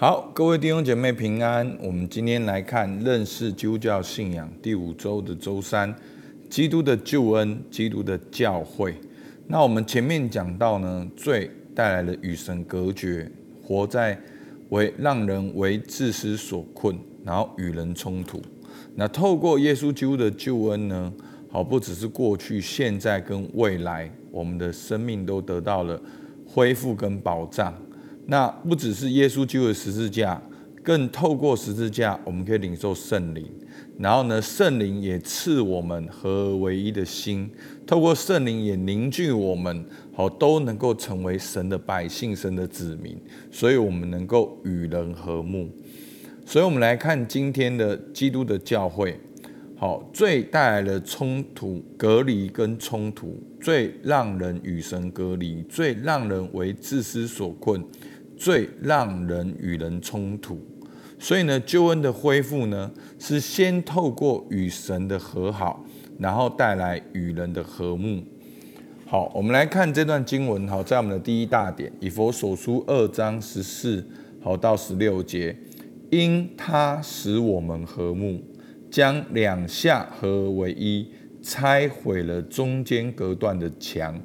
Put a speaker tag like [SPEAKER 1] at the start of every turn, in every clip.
[SPEAKER 1] 好，各位弟兄姐妹平安。我们今天来看认识基督教信仰第五周的周三，基督的救恩，基督的教会。那我们前面讲到呢，罪带来了与神隔绝，活在为让人为自私所困，然后与人冲突。那透过耶稣基督的救恩呢，好，不只是过去、现在跟未来，我们的生命都得到了恢复跟保障。那不只是耶稣基督的十字架，更透过十字架，我们可以领受圣灵。然后呢，圣灵也赐我们合而为一的心，透过圣灵也凝聚我们，好都能够成为神的百姓、神的子民。所以，我们能够与人和睦。所以我们来看今天的基督的教会。好，最带来了冲突、隔离跟冲突，最让人与神隔离，最让人为自私所困，最让人与人冲突。所以呢，救恩的恢复呢，是先透过与神的和好，然后带来与人的和睦。好，我们来看这段经文。好，在我们的第一大点，以弗所书二章十四好到十六节，因他使我们和睦。将两下合为一，拆毁了中间隔断的墙，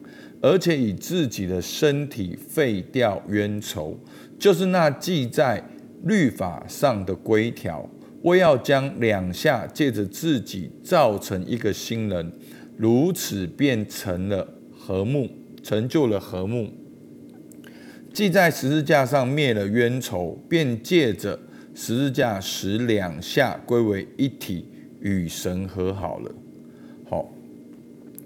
[SPEAKER 1] 而且以自己的身体废掉冤仇，就是那记在律法上的规条，为要将两下借着自己造成一个新人，如此变成了和睦，成就了和睦。记在十字架上灭了冤仇，便借着。十字架使两下归为一体，与神和好了。好，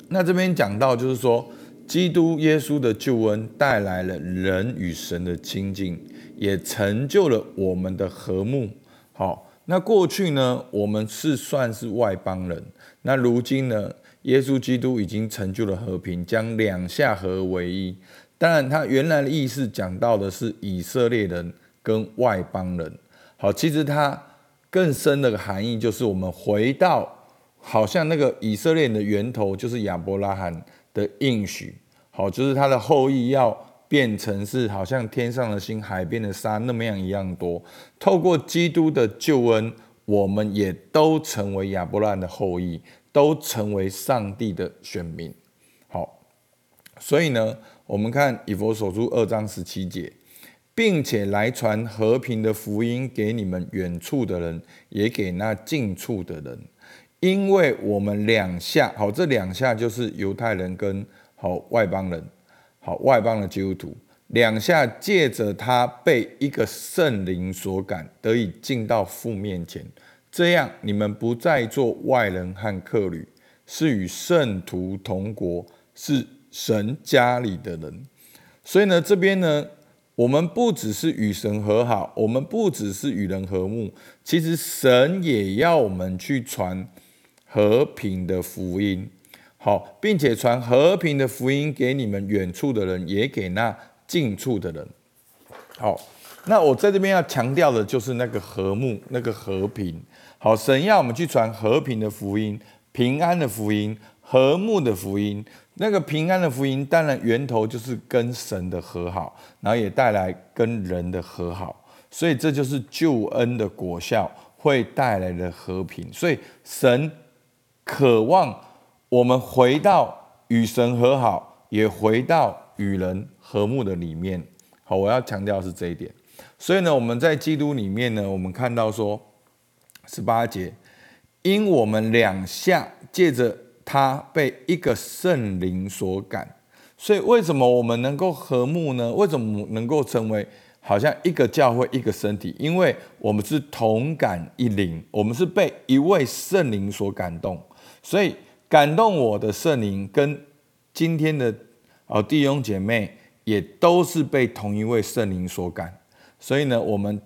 [SPEAKER 1] 那这边讲到就是说，基督耶稣的救恩带来了人与神的亲近，也成就了我们的和睦。好，那过去呢，我们是算是外邦人，那如今呢，耶稣基督已经成就了和平，将两下合为一。当然，他原来的意思讲到的是以色列人跟外邦人。好，其实它更深的含义就是，我们回到好像那个以色列人的源头，就是亚伯拉罕的应许。好，就是他的后裔要变成是好像天上的星、海边的沙那么样一样多。透过基督的救恩，我们也都成为亚伯拉罕的后裔，都成为上帝的选民。好，所以呢，我们看以弗所书二章十七节。并且来传和平的福音给你们远处的人，也给那近处的人，因为我们两下好，这两下就是犹太人跟好外邦人，好外邦的基督徒，两下借着他被一个圣灵所感，得以进到父面前，这样你们不再做外人和客旅，是与圣徒同国，是神家里的人。所以呢，这边呢。我们不只是与神和好，我们不只是与人和睦，其实神也要我们去传和平的福音，好，并且传和平的福音给你们远处的人，也给那近处的人。好，那我在这边要强调的就是那个和睦，那个和平。好，神要我们去传和平的福音，平安的福音，和睦的福音。那个平安的福音，当然源头就是跟神的和好，然后也带来跟人的和好，所以这就是救恩的果效，会带来的和平。所以神渴望我们回到与神和好，也回到与人和睦的里面。好，我要强调是这一点。所以呢，我们在基督里面呢，我们看到说十八节，因我们两下借着。他被一个圣灵所感，所以为什么我们能够和睦呢？为什么能够成为好像一个教会、一个身体？因为我们是同感一灵，我们是被一位圣灵所感动，所以感动我的圣灵跟今天的哦弟兄姐妹也都是被同一位圣灵所感，所以呢，我们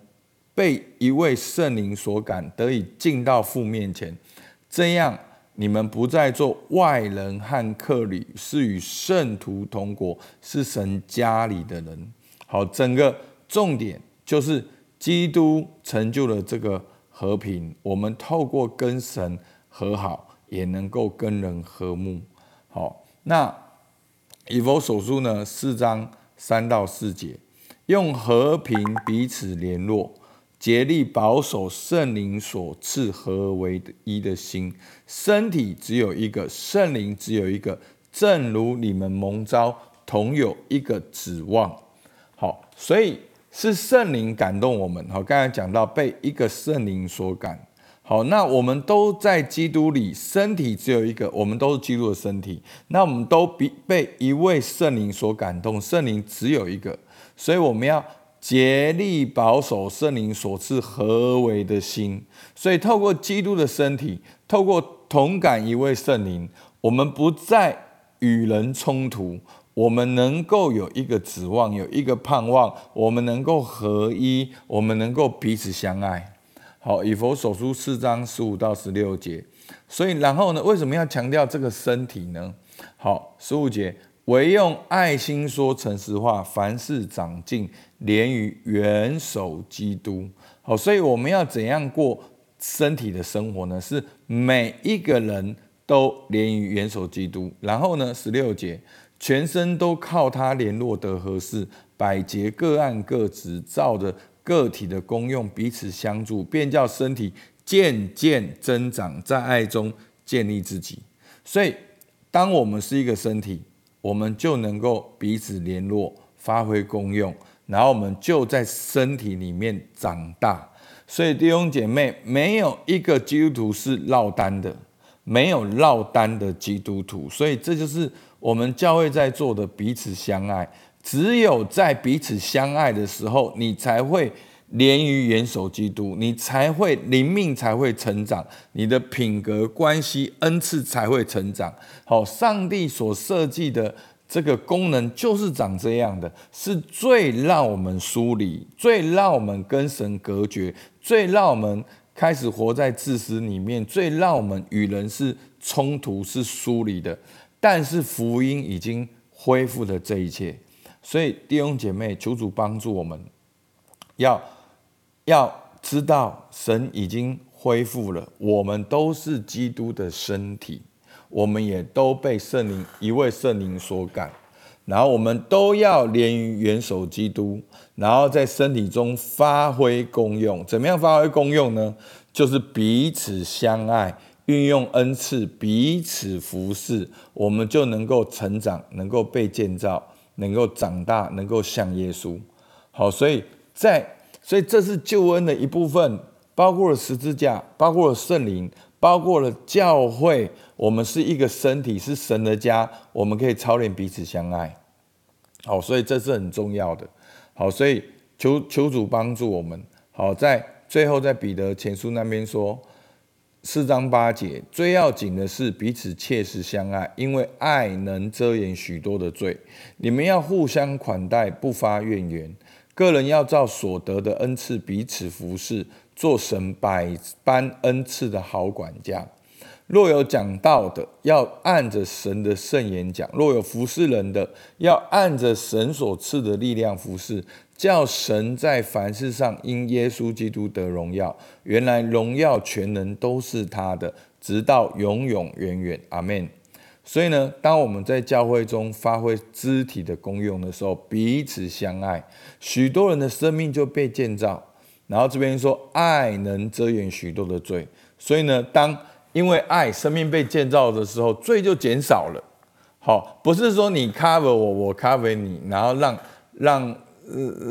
[SPEAKER 1] 被一位圣灵所感，得以进到父面前，这样。你们不再做外人和客旅，是与圣徒同国，是神家里的人。好，整个重点就是基督成就了这个和平。我们透过跟神和好，也能够跟人和睦。好，那以弗所书呢四章三到四节，用和平彼此联络，竭力保守圣灵所赐合为一的心。身体只有一个，圣灵只有一个，正如你们蒙召，同有一个指望。好，所以是圣灵感动我们。好，刚才讲到被一个圣灵所感。好，那我们都在基督里，身体只有一个，我们都是基督的身体。那我们都被被一位圣灵所感动，圣灵只有一个，所以我们要竭力保守圣灵所赐合为的心。所以透过基督的身体，透过同感一位圣灵，我们不再与人冲突，我们能够有一个指望，有一个盼望，我们能够合一，我们能够彼此相爱。好，以弗所书四章十五到十六节，所以然后呢，为什么要强调这个身体呢？好，十五节，唯用爱心说诚实话，凡事长进，连于元首基督。好，所以我们要怎样过身体的生活呢？是每一个人都连于元首基督。然后呢，十六节，全身都靠他联络得合适，百节各按各职，照着。个体的功用彼此相助，便叫身体渐渐增长，在爱中建立自己。所以，当我们是一个身体，我们就能够彼此联络，发挥功用，然后我们就在身体里面长大。所以，弟兄姐妹，没有一个基督徒是落单的，没有落单的基督徒。所以，这就是我们教会在做的，彼此相爱。只有在彼此相爱的时候，你才会连于元首基督，你才会灵命才会成长，你的品格关系恩赐才会成长。好，上帝所设计的这个功能就是长这样的，是最让我们疏离，最让我们跟神隔绝，最让我们开始活在自私里面，最让我们与人是冲突是疏离的。但是福音已经恢复了这一切。所以弟兄姐妹，求主帮助我们，要要知道神已经恢复了，我们都是基督的身体，我们也都被圣灵一位圣灵所感，然后我们都要连于元首基督，然后在身体中发挥功用。怎么样发挥功用呢？就是彼此相爱，运用恩赐，彼此服侍，我们就能够成长，能够被建造。能够长大，能够像耶稣，好，所以在，所以这是救恩的一部分，包括了十字架，包括了圣灵，包括了教会。我们是一个身体，是神的家，我们可以操练彼此相爱。好，所以这是很重要的。好，所以求求主帮助我们。好，在最后在彼得前书那边说。四章八节，最要紧的是彼此切实相爱，因为爱能遮掩许多的罪。你们要互相款待，不发怨言。个人要照所得的恩赐彼此服侍，做神百般恩赐的好管家。若有讲道的，要按着神的圣言讲；若有服侍人的，要按着神所赐的力量服侍。叫神在凡事上因耶稣基督得荣耀，原来荣耀全能都是他的，直到永永远远。阿门。所以呢，当我们在教会中发挥肢体的功用的时候，彼此相爱，许多人的生命就被建造。然后这边说，爱能遮掩许多的罪。所以呢，当因为爱生命被建造的时候，罪就减少了。好，不是说你 cover 我，我 cover 你，然后让让。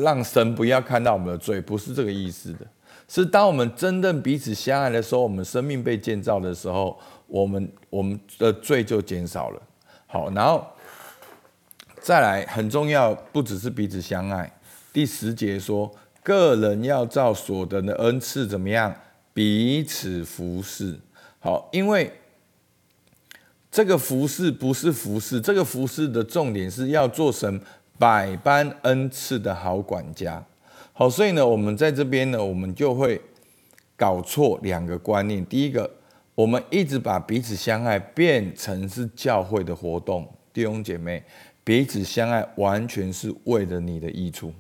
[SPEAKER 1] 让神不要看到我们的罪，不是这个意思的。是当我们真正彼此相爱的时候，我们生命被建造的时候，我们我们的罪就减少了。好，然后再来很重要，不只是彼此相爱。第十节说，个人要照所得的恩赐怎么样，彼此服侍。好，因为这个服侍不是服侍，这个服侍的重点是要做神。百般恩赐的好管家，好，所以呢，我们在这边呢，我们就会搞错两个观念。第一个，我们一直把彼此相爱变成是教会的活动，弟兄姐妹，彼此相爱完全是为了你的益处，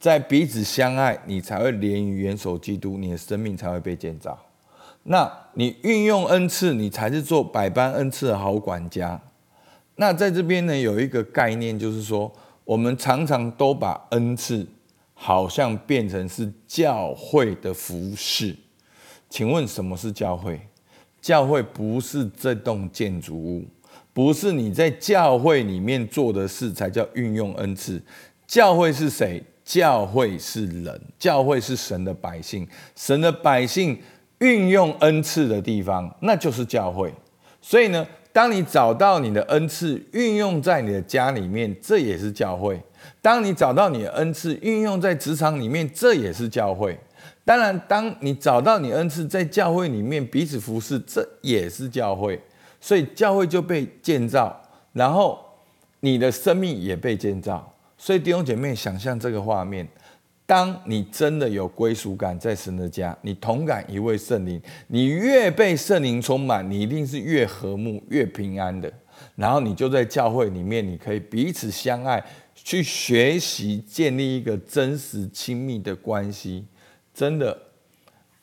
[SPEAKER 1] 在彼此相爱，你才会连于元首基督，你的生命才会被建造。那你运用恩赐，你才是做百般恩赐的好管家。那在这边呢，有一个概念，就是说。我们常常都把恩赐好像变成是教会的服事。请问什么是教会？教会不是这栋建筑物，不是你在教会里面做的事才叫运用恩赐。教会是谁？教会是人，教会是神的百姓，神的百姓运用恩赐的地方，那就是教会。所以呢，当你找到你的恩赐运用在你的家里面，这也是教会；当你找到你的恩赐运用在职场里面，这也是教会。当然，当你找到你恩赐在教会里面彼此服侍，这也是教会。所以教会就被建造，然后你的生命也被建造。所以弟兄姐妹，想象这个画面：当你真的有归属感在神的家，你同感一位圣灵，你越被圣灵充满，你一定是越和睦、越平安的。然后你就在教会里面，你可以彼此相爱，去学习建立一个真实亲密的关系。真的，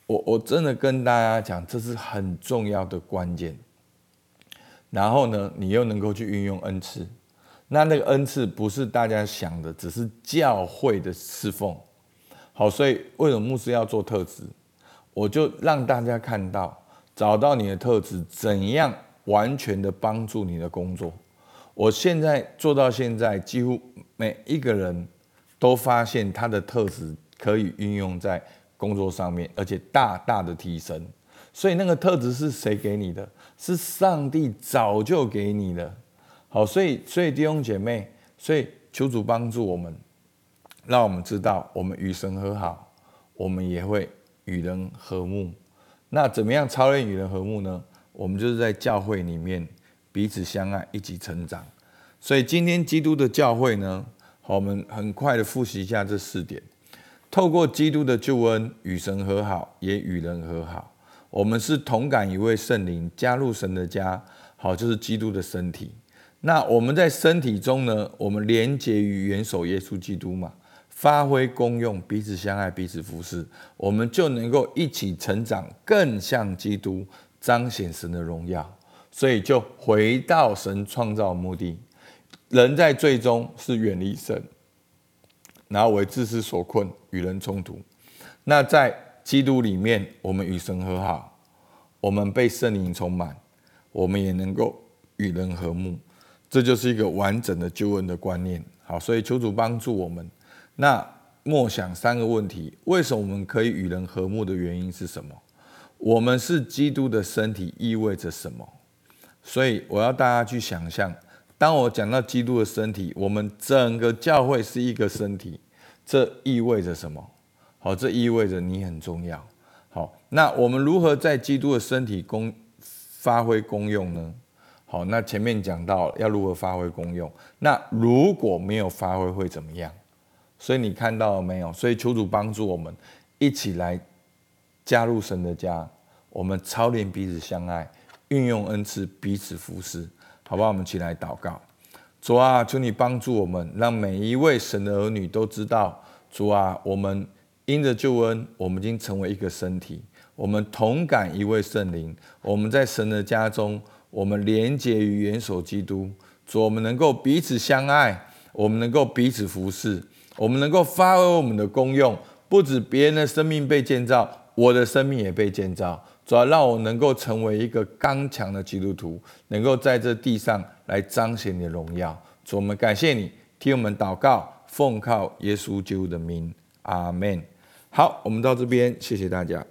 [SPEAKER 1] 我我真的跟大家讲，这是很重要的关键。然后呢，你又能够去运用恩赐，那那个恩赐不是大家想的，只是教会的侍奉。好，所以为什么牧师要做特质？我就让大家看到，找到你的特质，怎样完全的帮助你的工作。我现在做到现在，几乎每一个人都发现他的特质可以运用在。工作上面，而且大大的提升，所以那个特质是谁给你的？是上帝早就给你的。好，所以所以弟兄姐妹，所以求主帮助我们，让我们知道，我们与神和好，我们也会与人和睦。那怎么样超越与人和睦呢？我们就是在教会里面彼此相爱，一起成长。所以今天基督的教会呢，我们很快的复习一下这四点。透过基督的救恩，与神和好，也与人和好。我们是同感一位圣灵，加入神的家，好，就是基督的身体。那我们在身体中呢，我们连结于元首耶稣基督嘛，发挥功用，彼此相爱，彼此服侍，我们就能够一起成长，更像基督，彰显神的荣耀。所以就回到神创造目的，人在最终是远离神。然后为自私所困，与人冲突。那在基督里面，我们与神和好，我们被圣灵充满，我们也能够与人和睦。这就是一个完整的救恩的观念。好，所以求主帮助我们。那默想三个问题：为什么我们可以与人和睦的原因是什么？我们是基督的身体，意味着什么？所以我要大家去想象。当我讲到基督的身体，我们整个教会是一个身体，这意味着什么？好，这意味着你很重要。好，那我们如何在基督的身体功发挥功用呢？好，那前面讲到要如何发挥功用，那如果没有发挥会怎么样？所以你看到了没有？所以求主帮助我们一起来加入神的家，我们操练彼此相爱，运用恩赐彼此服侍。好吧，我们起来祷告。主啊，求你帮助我们，让每一位神的儿女都知道，主啊，我们因着救恩，我们已经成为一个身体，我们同感一位圣灵，我们在神的家中，我们连结于元首基督。主，我们能够彼此相爱，我们能够彼此服侍，我们能够发挥我们的功用，不止别人的生命被建造，我的生命也被建造。主要让我能够成为一个刚强的基督徒，能够在这地上来彰显你的荣耀。主，我们感谢你，听我们祷告，奉靠耶稣基督的名，阿门。好，我们到这边，谢谢大家。